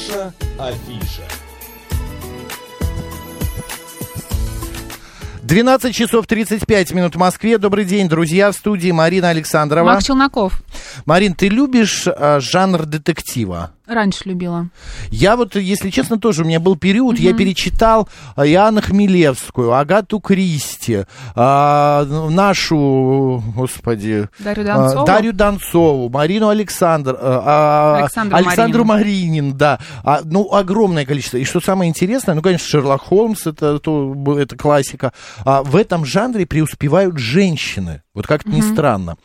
Наша афиша. 12 часов 35 минут в Москве. Добрый день, друзья. В студии Марина Александрова. Макс Челноков. Марин, ты любишь а, жанр детектива? Раньше любила. Я вот, если честно, тоже у меня был период, я перечитал а, Иоанна Хмелевскую, Агату Кристи, а, нашу, господи... Дарью а, Донцову? Дарью Донцову, Марину Александр, а, а, Александру Александру Маринин, да. А, ну, огромное количество. И что самое интересное, ну, конечно, Шерлок Холмс, это, то, это классика. А, в этом жанре преуспевают женщины. Вот как-то не странно.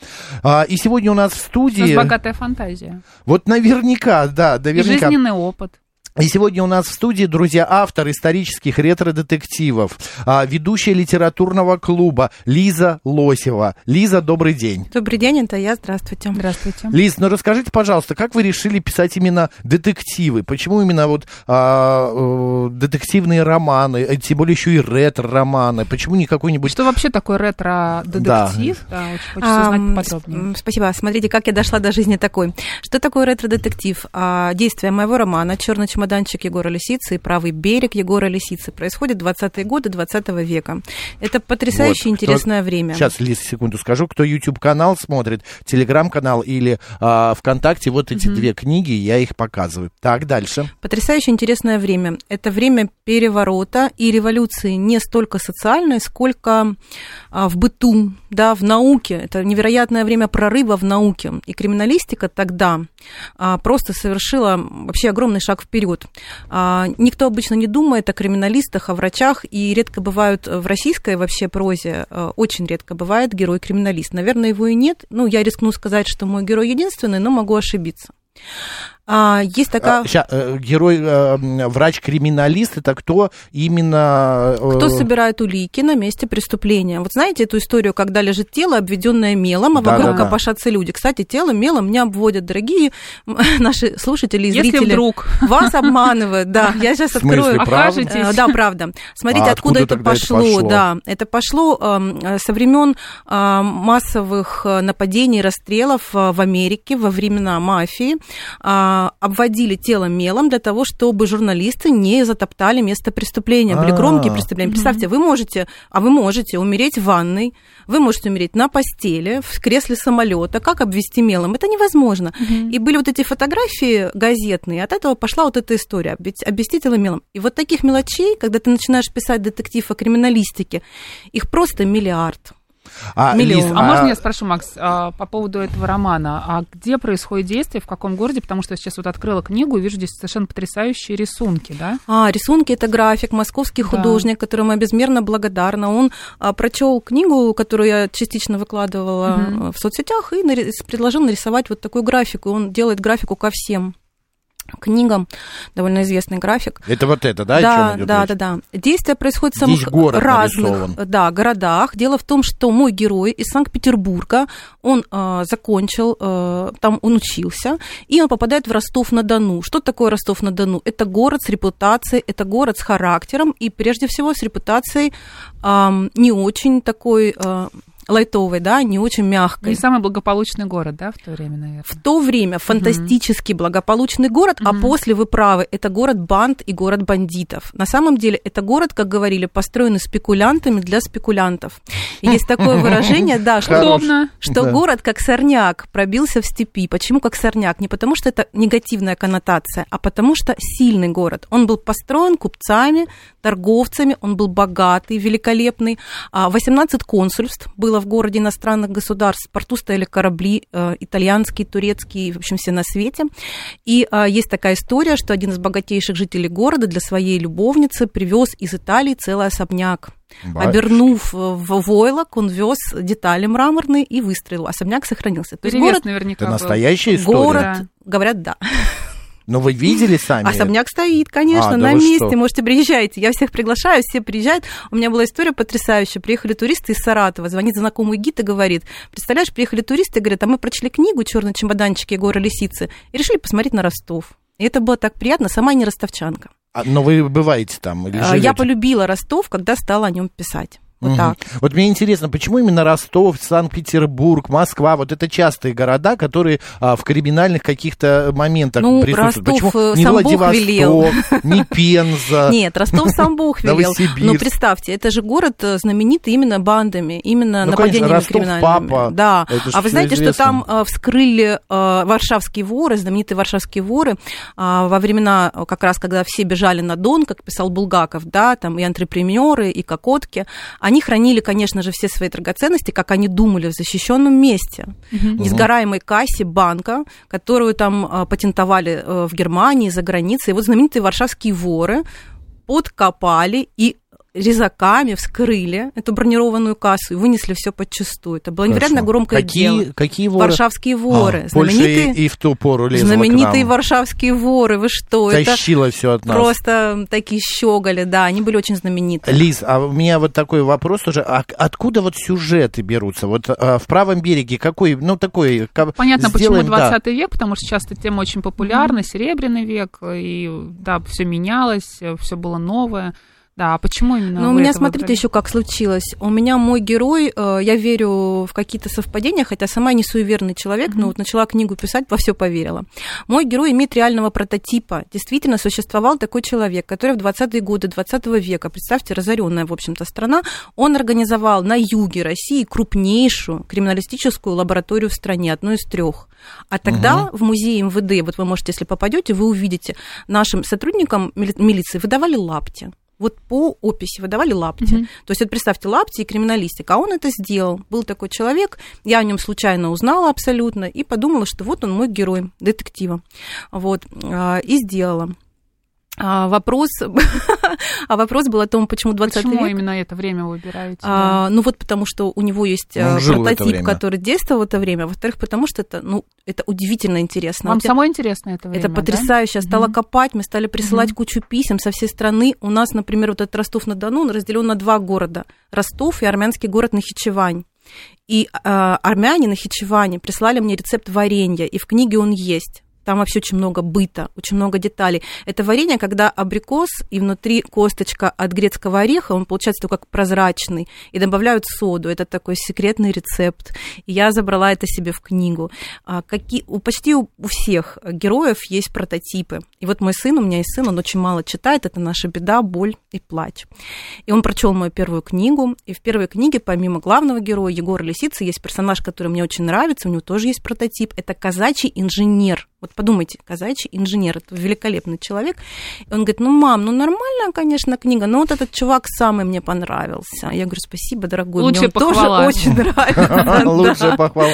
А, и сегодня у нас в У нас студии... богатая фантазия. Вот наверняка, да, И наверняка. жизненный опыт. И сегодня у нас в студии, друзья, автор исторических ретро-детективов, а, ведущая литературного клуба Лиза Лосева. Лиза, добрый день. Добрый день, это я, здравствуйте. Здравствуйте. Лиз, ну расскажите, пожалуйста, как вы решили писать именно детективы? Почему именно вот а, э, детективные романы, э, тем более еще и ретро-романы? Почему не какой-нибудь... Что вообще такое ретро-детектив? Да. очень хочется поподробнее. с- м, Спасибо. Смотрите, как я дошла до жизни такой. Что такое ретро-детектив? А, Действие моего романа «Черный чемоданчик Егора Лисицы» и «Правый берег Егора Лисицы» происходит в 20-е годы 20 века. Это потрясающе Вот, кто- интересное время. Сейчас, Лиз, секунду скажу, кто YouTube-канал смотрит, Телеграм-канал или а, ВКонтакте, вот эти две книги, я их показываю. Так, дальше. Потрясающе интересное время. Это время переворота и революции не столько социальной, сколько а, в быту, да, в науке. Это невероятное время прорыва в науке. И криминалистика тогда а, просто совершила вообще огромный шаг вперед. А, никто обычно не думает о криминалистах, о врачах, и редко бывают в российской вообще прозе, а, очень редко бывает герой-криминалист. Наверное, его и нет. Ну, я рискну сказать, что мой герой единственный, но могу ошибиться. А, есть такая... А, ща, э, герой, э, врач-криминалист, это кто именно... э, Кто собирает улики на месте преступления? Вот знаете эту историю, когда лежит тело, обведенное мелом, а Да, вокруг да, да. копошатся люди? Кстати, тело мелом не обводят, дорогие наши слушатели и Если зрители. вдруг Вас обманывают, да. Я сейчас открою. окажетесь... Э, Да, правда. Смотрите, А откуда, это пошло. Да, это пошло эм, со времен э, массовых э, нападений, расстрелов в Америке во времена мафии. Э, Обводили тело мелом для того, чтобы журналисты не затоптали место преступления. Были А. громкие преступления. Представьте, вы можете, а вы можете умереть в ванной, вы можете умереть на постели, в кресле самолета. Как обвести мелом? Это невозможно. И были вот эти фотографии газетные, от этого пошла вот эта история, обвести тело мелом. И вот таких мелочей, когда ты начинаешь писать детектив о криминалистике, их просто миллиард. А, миллион. Лиз, А можно я спрошу, Макс, а, по поводу этого романа? А где происходит действие, в каком городе? Потому что я сейчас вот открыла книгу и вижу здесь совершенно потрясающие рисунки, да? А, рисунки это график, московский Да. художник, которому я безмерно благодарна. Он а, прочел книгу, которую я частично выкладывала а, в соцсетях, и нари- предложил нарисовать вот такую графику. Он делает графику ко всем книгам, довольно известный график. Это вот это, да? да, идёт да, речь? да, да. Действие происходит в Здесь самых город разных нарисован. да, городах. Дело в том, что мой герой из Санкт-Петербурга, он э, закончил, э, там он учился, и он попадает в Ростов-на-Дону. Что такое Ростов-на-Дону? Это город с репутацией, это город с характером, и прежде всего с репутацией ам, не очень такой э, лайтовой, да, не очень мягкой. Не самый благополучный город, да, в то время, наверное? В то время фантастически благополучный город, а Мгм. после вы правы, это город банд и город бандитов. На самом деле это город, как говорили, построенный спекулянтами для спекулянтов. И есть такое выражение, да, что Удобно. что Да. город как сорняк пробился в степи. Почему как сорняк? Не потому что это негативная коннотация, а потому что сильный город. Он был построен купцами, торговцами, он был богатый, великолепный. А 18 консульств было в городе иностранных государств. В порту стояли корабли э, итальянские, турецкие, в общем, все на свете. И э, есть такая история, что один из богатейших жителей города для своей любовницы привез из Италии целый особняк. Ба- Обернув э, в войлок, он вез детали мраморные и выстрелил. Особняк сохранился. То есть город, наверняка Это был. настоящая история? город, Да. говорят, да. Но вы видели сами? Особняк стоит, конечно, А, да на месте. что? Можете приезжайте. Я всех приглашаю, все приезжают. У меня была история потрясающая. Приехали туристы из Саратова. Звонит знакомый гид и говорит: Представляешь, приехали туристы говорят, а мы прочли книгу Черный чемоданчик Егора Лисицы и решили посмотреть на Ростов. И это было так приятно, сама не ростовчанка. А, но вы бываете там или А, живете? Я полюбила Ростов, когда стала о нем писать. Вот так. Вот мне интересно, почему именно Ростов, Санкт-Петербург, Москва, вот это частые города, которые а, в криминальных каких-то моментах Ну, присутствуют? Ростов, почему э, не сам Бог Владивосток, велел. не Пенза? Нет, Ростов сам Бог велел. Но представьте, это же город э, знаменитый именно бандами, именно Ну, нападениями конечно, Ростов криминальными. папа. Да. А вы знаете, что там э, вскрыли э, варшавские воры, знаменитые варшавские воры, во времена, как раз когда все бежали на Дон, как писал Булгаков, да, там и антрепренеры, и кокотки, они хранили, конечно же, все свои драгоценности, как они думали, в защищенном месте, Мгм. несгораемой кассе банка, которую там э, патентовали э, в Германии, за границей. И вот знаменитые варшавские воры подкопали и резаками вскрыли эту бронированную кассу и вынесли все подчистую. Это было невероятно Хорошо. громкое какие, дело. Какие воры? Варшавские воры, А, Польша знаменитые, и, и в ту пору лезла знаменитые к нам. варшавские воры. Вы что? Это Тащила все от нас. просто такие щеголи, да, они были очень знаменитые. Лиз, а у меня вот такой вопрос тоже. А откуда вот сюжеты берутся? Вот а, в правом береге какой, ну такой... Понятно, сделаем, почему да. 20 век, потому что часто тема очень популярна, серебряный век, и да, все менялось, все было новое. Да, а почему именно Ну, у меня, смотрите, выбрали? еще как случилось. У меня мой герой, э, я верю в какие-то совпадения, хотя сама не суеверный человек, но вот начала книгу писать, во все поверила. Мой герой имеет реального прототипа. Действительно существовал такой человек, который в 20-е годы 20 века, представьте, разоренная, в общем-то, страна, он организовал на юге России крупнейшую криминалистическую лабораторию в стране, одну из трех. А тогда в музее МВД, вот вы можете, если попадете, вы увидите, нашим сотрудникам мили- милиции выдавали лапти. Вот по описи выдавали лапти. Мгм. То есть вот представьте, лапти и криминалистика. А он это сделал. Был такой человек, я о нем случайно узнала абсолютно и подумала, что вот он мой герой, детектива. Вот, а, и сделала. А вопрос, а вопрос был о том, почему 20 Почему век. именно это время вы выбираете? А, ну вот потому что у него есть Он жил в это прототип, который действовал в это время. Во-вторых, потому что это, ну, это удивительно интересно. Вам Вот я- самой интересно это время, это да? потрясающе. Я стала Мгм. копать, мы стали присылать Мгм. кучу писем со всей страны. У нас, например, вот этот Ростов-на-Дону, он разделен на два города. Ростов и армянский город Нахичевань. И э, армяне Нахичеване прислали мне рецепт варенья, и в книге он есть. Там вообще очень много быта, очень много деталей. Это варенье, когда абрикос и внутри косточка от грецкого ореха, он получается такой как прозрачный, и добавляют соду. Это такой секретный рецепт. И я забрала это себе в книгу. А, какие, у, почти у, у всех героев есть прототипы. И вот мой сын, у меня есть сын, он очень мало читает, это наша беда, боль и плач. И он прочел мою первую книгу, и в первой книге, помимо главного героя Егора Лисицы, есть персонаж, который мне очень нравится, у него тоже есть прототип, это казачий инженер. Вот подумайте, казачий инженер, это великолепный человек. И он говорит, ну, мам, ну, нормальная, конечно, книга, но вот этот чувак самый мне понравился. Я говорю, спасибо, дорогой, мне Лучшая он тоже похвала. очень нравится. Лучшая Да. похвала.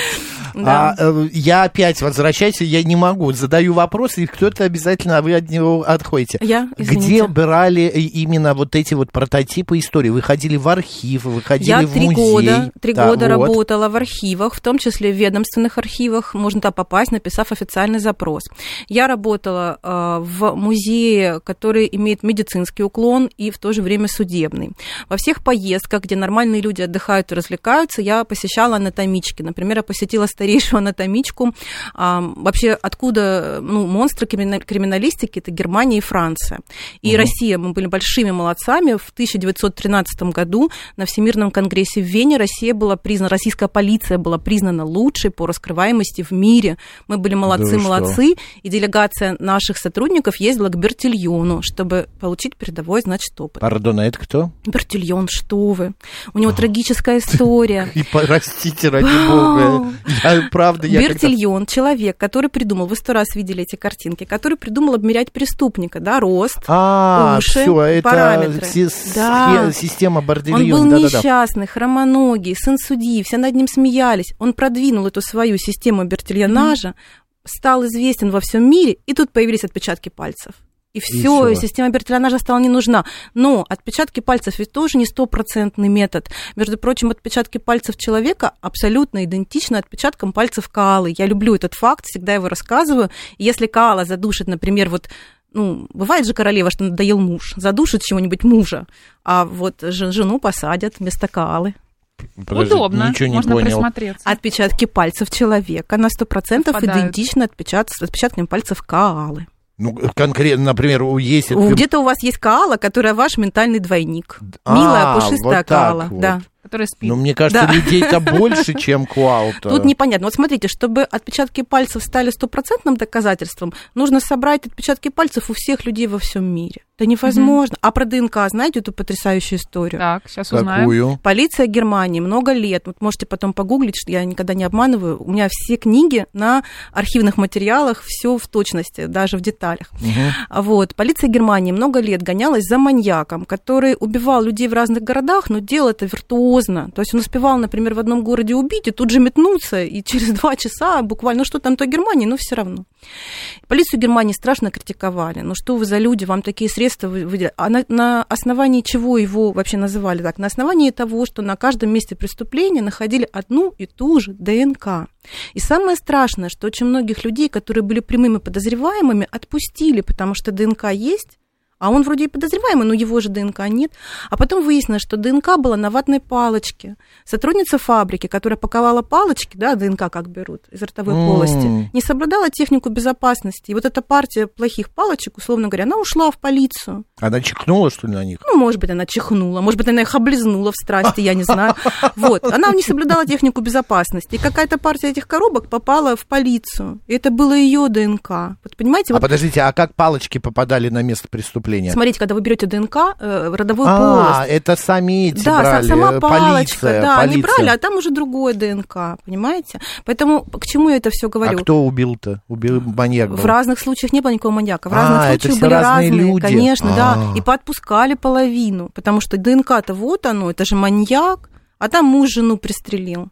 Да. А, э, я опять возвращаюсь, я не могу. Задаю вопросы, и кто-то обязательно, а вы от него отходите. Я, Где извините. брали э, именно вот эти вот прототипы истории? Вы ходили в архив, вы ходили Я в три музей? года, три Да, года вот. работала в архивах, в том числе в ведомственных архивах. Можно туда попасть, написав официальный запрос. Я работала э, в музее, который имеет медицинский уклон и в то же время судебный. Во всех поездках, где нормальные люди отдыхают и развлекаются, я посещала анатомички. Например, я посетила старейшую анатомичку. А, вообще, откуда ну, монстры кримина- криминалистики? Это Германия и Франция. И Мгм. Россия, мы были большими молодцами. В 1913 году на Всемирном конгрессе в Вене Россия была признана, российская полиция была признана лучшей по раскрываемости в мире. Мы были Да молодцы, молодцы. И делегация наших сотрудников ездила к Бертильону, чтобы получить передовой, значит, опыт. Пардон, а это кто? Бертильон, что вы? У него трагическая история. И простите, ради бога. Я, правда, я Бертильон, человек, который придумал, вы сто раз видели эти картинки, который придумал обмерять преступника, да, рост. А, уши, это параметры. си- Да. система Он был Бордельон. Несчастный, хромоногий, сын судьи, все над ним смеялись. Он продвинул эту свою систему бертильонажа, стал известен во всем мире, и тут появились отпечатки пальцев. И все, всё. и система бертильонажа стала не нужна. Но отпечатки пальцев ведь тоже не стопроцентный метод. Между прочим, отпечатки пальцев человека абсолютно идентичны отпечаткам пальцев коалы. Я люблю этот факт, всегда его рассказываю. И если коала задушит, например, вот ну, бывает же королева, что надоел муж, задушит чего-нибудь мужа, а вот жен- жену посадят вместо коалы. Подожди, Удобно, Ничего не можно понял. присмотреться. Отпечатки пальцев человека на 100% Совпадают. идентичны отпечат- с отпечатками пальцев коалы. Ну, конкретно, например, у- есть... Где-то у вас есть Каала, которая ваш ментальный двойник. А, Милая, пушистая вот так Каала. вот. Да. Который спит. Ну, мне кажется, Да. людей-то больше, чем Куалта. Тут непонятно. Вот смотрите, чтобы отпечатки пальцев стали стопроцентным доказательством, нужно собрать отпечатки пальцев у всех людей во всем мире. Это невозможно. А про ДНК знаете эту потрясающую историю? Так, сейчас узнаем. Какую? Полиция Германии много лет, вот можете потом погуглить, что я никогда не обманываю, у меня все книги на архивных материалах, все в точности, даже в деталях. Мгм. Вот. Полиция Германии много лет гонялась за маньяком, который убивал людей в разных городах, но делал это виртуозно. То есть он успевал, например, в одном городе убить и тут же метнуться, и через два часа буквально, ну что там, то Германии, но все равно. Полицию Германии страшно критиковали. Ну что вы за люди, вам такие средства вы- выделяют. А на, на основании чего его вообще называли так? На основании того, что на каждом месте преступления находили одну и ту же ДНК. И самое страшное, что очень многих людей, которые были прямыми подозреваемыми, отпустили, потому что ДНК есть, а он вроде и подозреваемый, но его же ДНК нет. А потом выяснилось, что ДНК была на ватной палочке. Сотрудница фабрики, которая паковала палочки, да, ДНК как берут из ротовой М. полости, не соблюдала технику безопасности. И вот эта партия плохих палочек, условно говоря, она ушла в полицию. Она чихнула, что ли, на них? Ну, может быть, она чихнула, может быть, она их облизнула в страсти, я не знаю. Вот, она не соблюдала технику безопасности. И какая-то партия этих коробок попала в полицию. И это было ее ДНК. Вот понимаете, А вот подождите, а как палочки попадали на место преступления? смотрите, когда вы берете ДНК, э, родовую А, полость. это сами эти Да, брали, са- сама э, палочка, полиция, да, они полиция. брали, а там уже другое ДНК, понимаете? Поэтому к чему я это все А говорю? кто убил-то? Убил маньяк был? В разных случаях не было никакого маньяка. В А, разных это случаях были разные разные, люди. конечно, да. А. И подпускали половину, потому что ДНК-то вот оно, это же маньяк, а там муж жену пристрелил.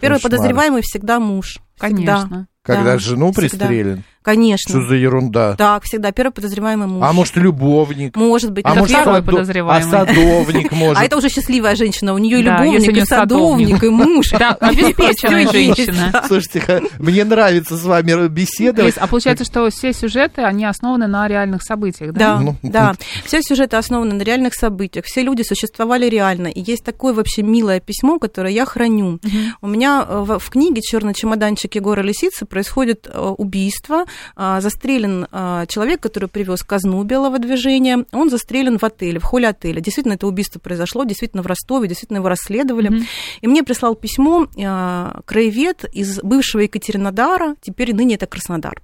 Первый Кошмар. подозреваемый всегда муж. Всегда. Конечно. Когда Да, жену всегда. пристрелен? Конечно. Что за ерунда? Так, всегда первый подозреваемый муж. А может, любовник? Может быть. А Это может, второй садо- подозреваемый. А садовник может? А это уже счастливая женщина, у нее и любовник, и садовник, и муж. Да, обеспеченная женщина. Слушайте, мне нравится с вами беседовать. А получается, что все сюжеты, они основаны на реальных событиях, да? Да, Ну, да. Все сюжеты основаны на реальных событиях. Все люди существовали реально. И есть такое вообще милое письмо, которое я храню. У меня э, в, в книге Черный чемоданчик Егора Лисицы происходит э, убийство. А, Застрелен а, человек, который привез казну белого движения. Он застрелен в отеле, в холле отеля. Действительно, это убийство произошло, действительно в Ростове, действительно его расследовали. Мгм. И мне прислал письмо а, краевед из бывшего Екатеринодара, теперь ныне это Краснодар.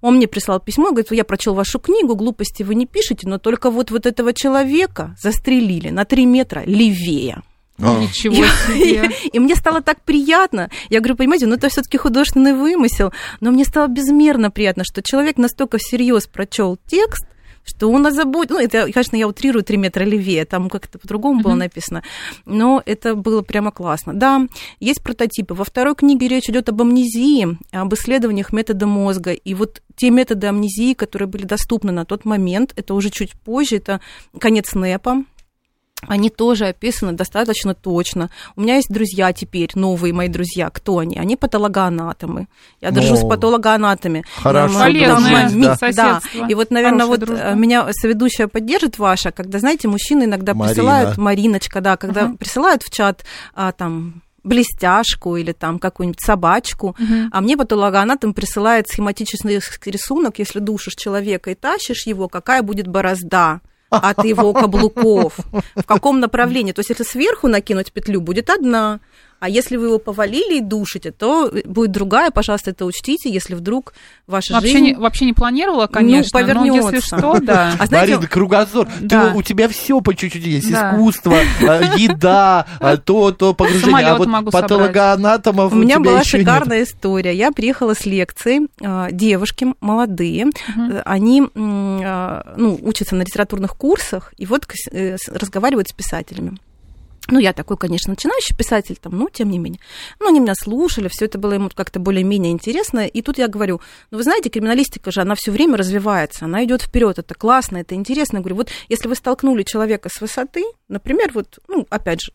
Он мне прислал письмо, говорит, я прочел вашу книгу, глупости вы не пишете, но только вот, вот этого человека застрелили на 3 метра левее. А. Ничего себе. И мне стало так приятно. Я говорю, понимаете, ну это все-таки художественный вымысел, но мне стало безмерно приятно, что человек настолько всерьез прочел текст, что он озаботил. Ну, это, конечно, я утрирую 3 метра левее, там как-то по-другому было написано, но это было прямо классно. Да, есть прототипы. Во второй книге речь идет об амнезии, об исследованиях метода мозга. И вот те методы амнезии, которые были доступны на тот момент, это уже чуть позже, это конец НЭПа, они тоже описаны достаточно точно. У меня есть друзья теперь, новые мои друзья. Кто они? Они патологоанатомы. Я дружу с патологоанатами. хорошо Полезное ми- соседство. И вот, наверное, Хорошая вот дружба. э, меня соведущая поддержит ваша, когда, знаете, мужчины иногда Марина. присылают, Мариночка, да, когда Ага. присылают в чат а, там блестяшку или там какую-нибудь собачку, Мгм. а мне патологоанатом присылает схематический рисунок, если душишь человека и тащишь его, какая будет борозда от его каблуков, в каком направлении. То есть, если сверху накинуть петлю, будет одна. А если вы его повалили и душите, то будет другая. Пожалуйста, это учтите, если вдруг ваша Вообще жизнь... не, вообще не планировала, конечно, но если что, да. А знаете, Марина, кругозор. Ты- Да. у тебя все по чуть-чуть есть. Да. Искусство, э, еда, э, то, то погружение. А Самолёт вот могу патологоанатомов У меня тебя была ещё нет. шикарная история. Я приехала с лекции, а, девушки молодые, э, они а, ну, учатся на литературных курсах и вот э, разговаривают с писателями. Ну, я такой, конечно, начинающий писатель, там, но тем не менее. Ну, они меня слушали, все это было им как-то более-менее интересно. И тут я говорю, ну, вы знаете, криминалистика же, она все время развивается, она идет вперед, это классно, это интересно. Я говорю, вот если вы столкнули человека с высоты, например, вот, ну, опять же,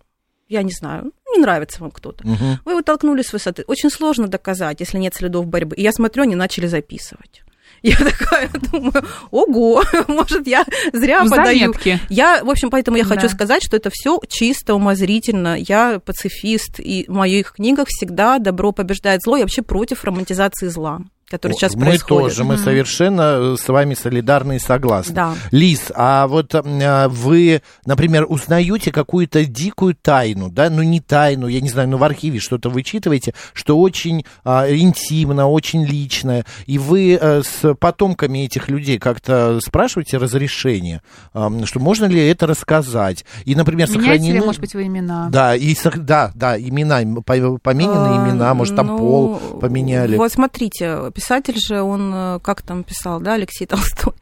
я не знаю, не нравится вам кто-то. Мгм. Вы его толкнули с высоты. Очень сложно доказать, если нет следов борьбы. И я смотрю, они начали записывать. Я такая думаю, ого, может, я зря В подаю. заметке. Я, в общем, поэтому я хочу Да. сказать, что это все чисто умозрительно. Я пацифист, и в моих книгах всегда добро побеждает зло. Я вообще против романтизации зла. Который сейчас мы происходит. тоже, мы совершенно с вами солидарны и согласны. Да. Лиз, а вот а, вы, например, узнаете какую-то дикую тайну, да, ну не тайну, я не знаю, ну в архиве что-то вычитываете, что очень а, интимно, очень личное, и вы а, с потомками этих людей как-то спрашиваете разрешение, а, что можно ли это рассказать, и, например, Меняете сохранены... ли, может быть, вы имена? Да, и, да, да, имена, по- поменены А, имена, может, там ну, пол поменяли. Вот смотрите, писатель же, он, э, как там писал, да, Алексей Толстой,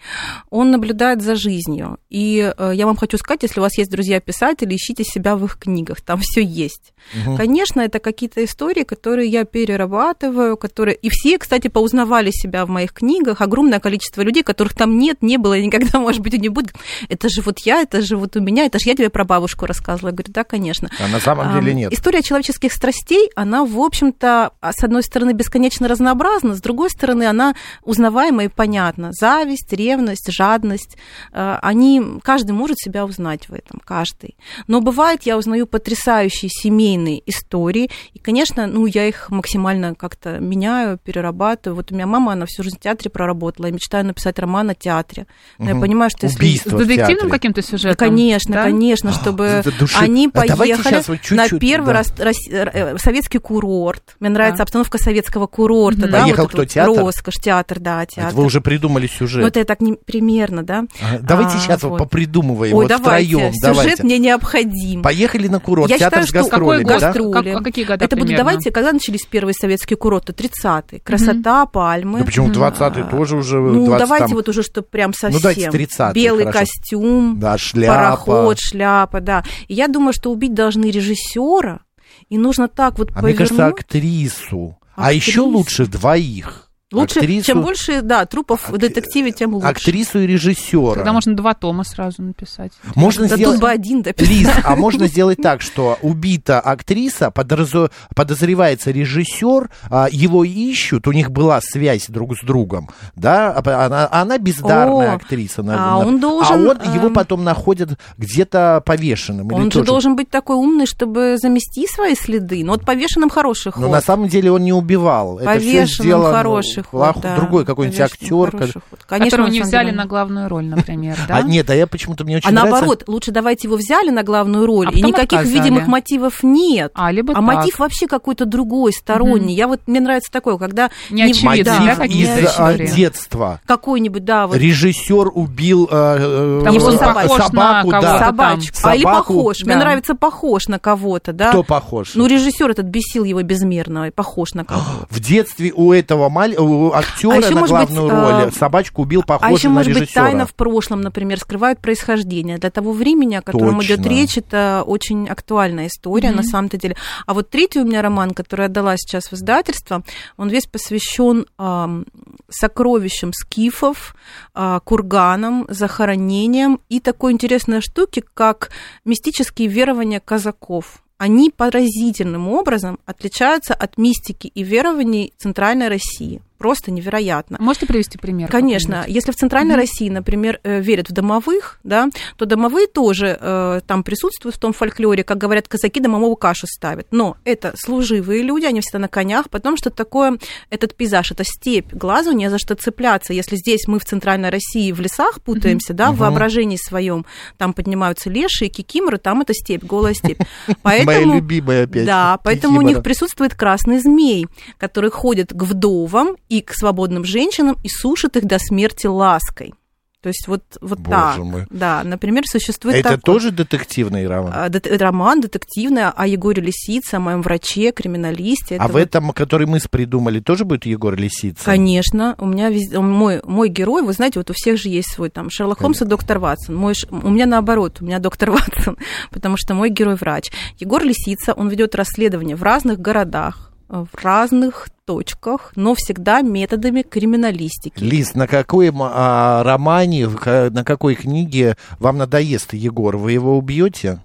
он наблюдает за жизнью. И э, я вам хочу сказать, если у вас есть друзья-писатели, ищите себя в их книгах, там все есть. Мгм. Конечно, это какие-то истории, которые я перерабатываю, которые... И все, кстати, поузнавали себя в моих книгах. Огромное количество людей, которых там нет, не было и никогда, может быть, и не будет. Это же вот я, это же вот у меня, это же я тебе про бабушку рассказывала. Я говорю, да, конечно. А на самом деле нет. История человеческих страстей, она, в общем-то, а, с одной стороны, бесконечно разнообразна, с другой стороны, она узнаваема и понятна. Зависть, ревность, жадность, э, они, каждый может себя узнать в этом, каждый. Но бывает, я узнаю потрясающие семейные истории, и, конечно, ну, я их максимально как-то меняю, перерабатываю. Вот у меня мама, она всю жизнь в театре проработала, я мечтаю написать роман о театре. Но я Мгм. понимаю, что если... Убийство. С детективным каким-то Да, сюжетом? конечно, да? конечно, чтобы это души- они А поехали вот на чуть-чуть, первый да. раз рос- э, советский курорт. Мне нравится Да. обстановка советского курорта, Мгм. да, Поехал вот кто, вот театр? роскошь, театр, да, Это театр. вы уже придумали сюжет. Ну, это я так не, примерно, да. Ага, Давайте А, сейчас вот. попридумываем. Ой, вот давайте, втроем. сюжет Давайте. мне необходим. Поехали на курорт. Я Театр считаю, с что- гастролями, Какой да? Гастроли. Как- какие года Это будут, примерно? давайте, когда начались первые советские курорты? 30-е. Красота, пальмы. Да почему Мгм. 20-й тоже уже Ну, 20 давайте там. вот уже, что прям совсем. Ну, давайте 30-е, Белый хорошо. костюм, Да, шляпа. пароход, шляпа, да. И я думаю, что убить должны режиссера, и нужно так вот А мне кажется, повернуть. актрису. А Актрису. еще лучше двоих. Лучше, Актрису- чем больше, да, трупов в Ак- детективе, тем лучше. Актрису и режиссера. Тогда можно два тома сразу написать. Можно Да сделать... тут бы один дописать. Лиз, а можно сделать так, что убита актриса, подразу- подозревается режиссер, а, его ищут, у них была связь друг с другом, да, а она, она бездарная О, актриса. а он должен, А он, его эм, потом находят где-то повешенным. или Он же тоже- должен быть такой умный, чтобы замести свои следы. Ну, вот повешенным хороший ход. Но на самом деле он не убивал. Это все Повешенным сделано хороший ход, да. другой какой-нибудь актер. ход. Конечно, Которого не взяли деле. на главную роль, например, да? А нет, а я почему-то мне очень А нравится. наоборот, лучше давайте его взяли на главную роль, А и никаких отказали. видимых мотивов нет. А, либо А так. мотив вообще какой-то другой, сторонний. Я вот, мне нравится такое, когда Не не- очевидный, да, да, Мотив какие-то из а, детства. какой-нибудь, да, вот Режиссер убил э, э, он собаку, похож на собаку, кого-то да. собачку. А или похож. Мне нравится похож на кого-то, да. Кто похож? Ну, режиссер этот бесил его безмерно, и похож на кого-то. В детстве у этого маль... актера А еще, на быть, главную э, роль собачку убил А похожий еще, на может быть, режиссера. тайна в прошлом, например, скрывает происхождение. Для того времени, о котором идет Точно. речь, это очень актуальная история, Мгм. на самом-то деле. А вот третий у меня роман, который я отдала сейчас в издательство, он весь посвящен ам, сокровищам скифов, а, курганам, захоронениям и такой интересной штуке, как мистические верования казаков. Они поразительным образом отличаются от мистики и верований Центральной России. Просто невероятно. Можете привести пример? Конечно, если в Центральной Мгм. России, например, э, верят в домовых, да, то домовые тоже э, там присутствуют в том фольклоре, как говорят казаки, домового кашу ставят. Но это служивые люди, они всегда на конях, потому что такое, этот пейзаж, это степь, глазу не за что цепляться. Если здесь мы в Центральной России в лесах путаемся, да, в воображении своем, там поднимаются лешие, кикиморы, там это степь, голая степь. Моя Поэтому... любимая опять. Да, поэтому у них присутствует красный змей, который ходит к вдовам и к свободным женщинам и сушит их до смерти лаской. То есть вот, вот Боже так. мой. Да, например, существует Это такой, тоже детективный роман? а, дет- роман детективный о Егоре Лисице, о моем враче, криминалисте. А Это в вот- этом, который мы придумали, тоже будет Егор Лисица? Конечно, у меня везде, мой, мой герой, вы знаете, вот у всех же есть свой там Шерлок Холмс и доктор Ватсон. Мой, у меня наоборот, у меня доктор Ватсон, потому что мой герой врач. Егор Лисица, он ведет расследование в разных городах, в разных точках, но всегда методами криминалистики. Лиз, на какой а, романе, ка- на какой книге вам надоест Егор? Вы его убьете?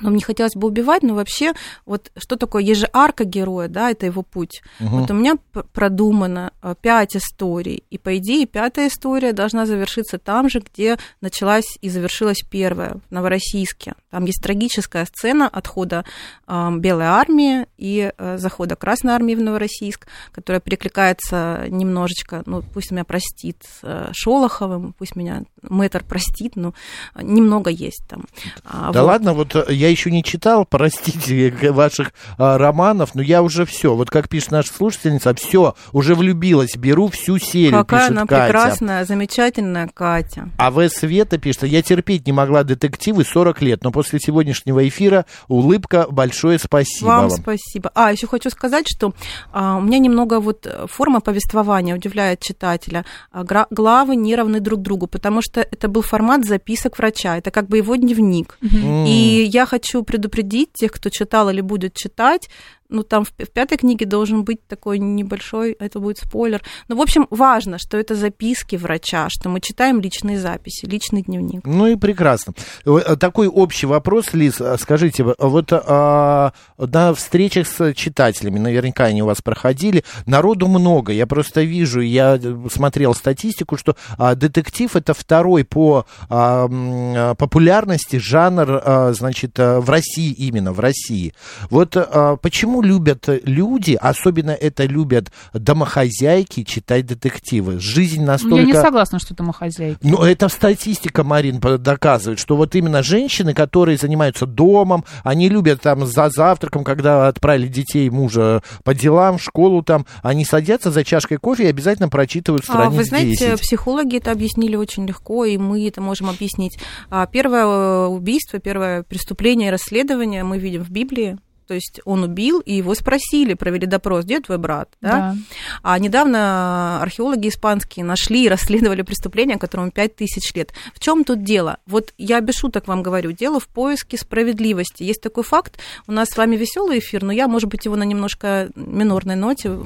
Но мне хотелось бы убивать, но вообще, вот что такое, есть же арка героя, да, это его путь. Угу. Вот у меня продумано э, пять историй, и по идее пятая история должна завершиться там же, где началась и завершилась первая, в Новороссийске. Там есть трагическая сцена отхода э, Белой армии и э, захода Красной армии в Новороссийск, которая перекликается немножечко, ну, пусть меня простит э, Шолоховым, пусть меня мэтр простит, но немного есть там. А да вот. ладно, вот я я еще не читал, простите, ваших а, романов, но я уже все. Вот как пишет наша слушательница, все, уже влюбилась, беру всю серию. Какая она Катя. прекрасная, замечательная Катя. А В. Света пишет, я терпеть не могла детективы 40 лет, но после сегодняшнего эфира улыбка, большое спасибо вам. Вам спасибо. А, еще хочу сказать, что а, у меня немного вот форма повествования удивляет читателя. А, главы не равны друг другу, потому что это был формат записок врача, это как бы его дневник. Mm. И я хочу предупредить тех, кто читал или будет читать, ну, там в, в пятой книге должен быть такой небольшой, это будет спойлер. Ну, в общем, важно, что это записки врача, что мы читаем личные записи, личный дневник. Ну и прекрасно. Э, такой общий вопрос, Лиз, а скажите, вот а, на встречах с читателями, наверняка они у вас проходили, народу много, я просто вижу, я смотрел статистику, что а, детектив это второй по а популярности жанр, а, значит, а, в России именно, в России. Вот а, почему любят люди, особенно это любят домохозяйки, читать детективы. Жизнь настолько... Я не согласна, что домохозяйки. Ну, это статистика, Марин, доказывает, что вот именно женщины, которые занимаются домом, они любят там за завтраком, когда отправили детей мужа по делам, в школу там, они садятся за чашкой кофе и обязательно прочитывают а, Вы знаете, 10. психологи это объяснили очень легко, и мы это можем объяснить. А, первое э, убийство, первое преступление расследование мы видим в Библии, то есть он убил, и его спросили, провели допрос, где твой брат? Да? Да. А недавно археологи испанские нашли и расследовали преступление, которому 5000 лет. В чем тут дело? Вот я без шуток вам говорю, дело в поиске справедливости. Есть такой факт, у нас с вами веселый эфир, но я, может быть, его на немножко минорной ноте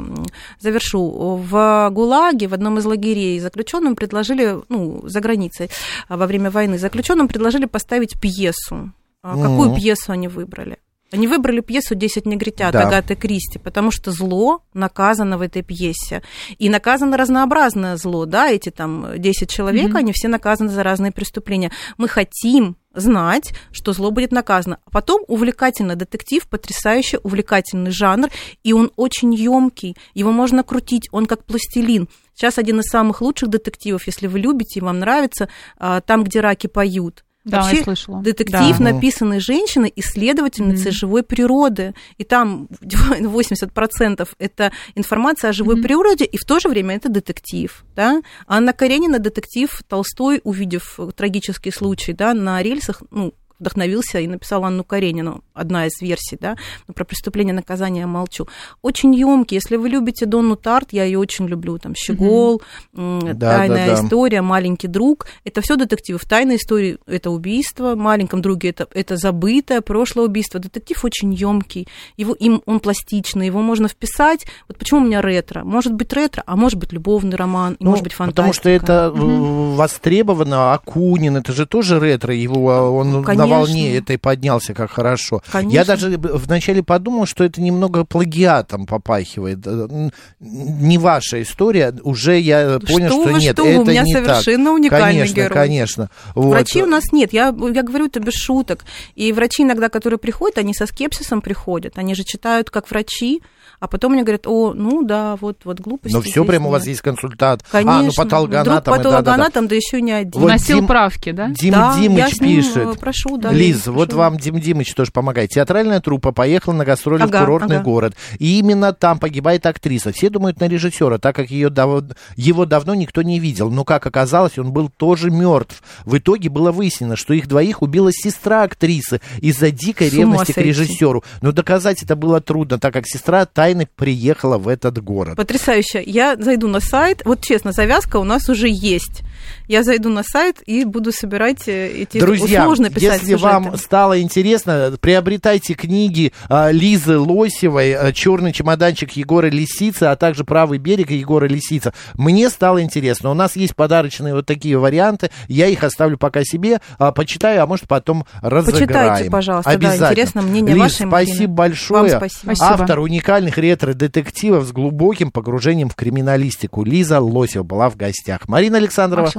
завершу. В ГУЛАГе, в одном из лагерей, заключенным предложили, ну, за границей во время войны, заключенным предложили поставить пьесу. А какую пьесу они выбрали? Они выбрали пьесу «Десять негритят» да. Агаты Кристи, потому что зло наказано в этой пьесе. И наказано разнообразное зло, да, эти там 10 человек, mm-hmm. они все наказаны за разные преступления. Мы хотим знать, что зло будет наказано. А потом увлекательный детектив, потрясающий увлекательный жанр, и он очень емкий, его можно крутить, он как пластилин. Сейчас один из самых лучших детективов, если вы любите и вам нравится, а, там, где раки поют. Да, Вообще, я слышала. детектив, да. написанный женщиной, исследовательницей mm-hmm. живой природы. И там 80% это информация о живой mm-hmm. природе, и в то же время это детектив. Да? Анна Каренина, детектив Толстой, увидев трагический случай да, на рельсах, ну, вдохновился и написал Анну Каренину, одна из версий, да, но про преступление наказания я молчу. Очень емкий. Если вы любите Донну Тарт, я ее очень люблю, там, Щегол, mm-hmm. Тайная да, да, история, Маленький друг, это все детективы. В Тайной истории это убийство, в Маленьком друге это, это забытое прошлое убийство. Детектив очень емкий, его, им, он пластичный, его можно вписать. Вот почему у меня ретро? Может быть ретро, а может быть любовный роман, ну, может быть фантастика. Потому что это mm-hmm. востребовано. Акунин, это же тоже ретро, его а, он Конечно волне этой поднялся, как хорошо. Конечно. Я даже вначале подумал, что это немного плагиатом попахивает. Э, не ваша история, уже я понял, что, что вы, нет, что это у меня не совершенно так. уникальный конечно, герой. Конечно, вот. Врачей у нас нет, я, я говорю это без шуток. И врачи иногда, которые приходят, они со скепсисом приходят, они же читают как врачи, а потом мне говорят, о, ну да, вот, вот глупости. Но все прямо нет. у вас есть консультант. Конечно. А, ну патологоанатом. Вдруг патологоанатом, да, да, да. да еще не один. Вот Носил Дим, правки, да? Дим да, Димыч я ним пишет. Э, прошу, да. Лиз, вот вам Дим Димыч тоже помогает. Театральная труппа поехала на гастроли ага, в курортный ага. город. И именно там погибает актриса. Все думают на режиссера, так как ее дав... его давно никто не видел. Но, как оказалось, он был тоже мертв. В итоге было выяснено, что их двоих убила сестра актрисы из-за дикой ревности к режиссеру. Но доказать это было трудно, так как сестра тайно приехала приехала в этот город. Потрясающе. Я зайду на сайт. Вот честно, завязка у нас уже есть. я зайду на сайт и буду собирать э, эти Друзья, сложно писать если сюжеты. вам стало интересно, приобретайте книги а, Лизы Лосевой а, «Черный чемоданчик» Егора Лисицы, а также «Правый берег» Егора Лисица. Мне стало интересно. У нас есть подарочные вот такие варианты. Я их оставлю пока себе, а, почитаю, а может потом разыграем. Почитайте, пожалуйста, да, Обязательно. интересно мнение Лиз, вашей Марины. спасибо большое. Вам. Спасибо. Автор уникальных ретро-детективов с глубоким погружением в криминалистику. Лиза Лосева была в гостях. Марина Александрова,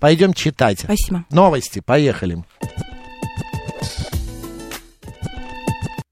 пойдем читать. Спасибо. Новости, поехали.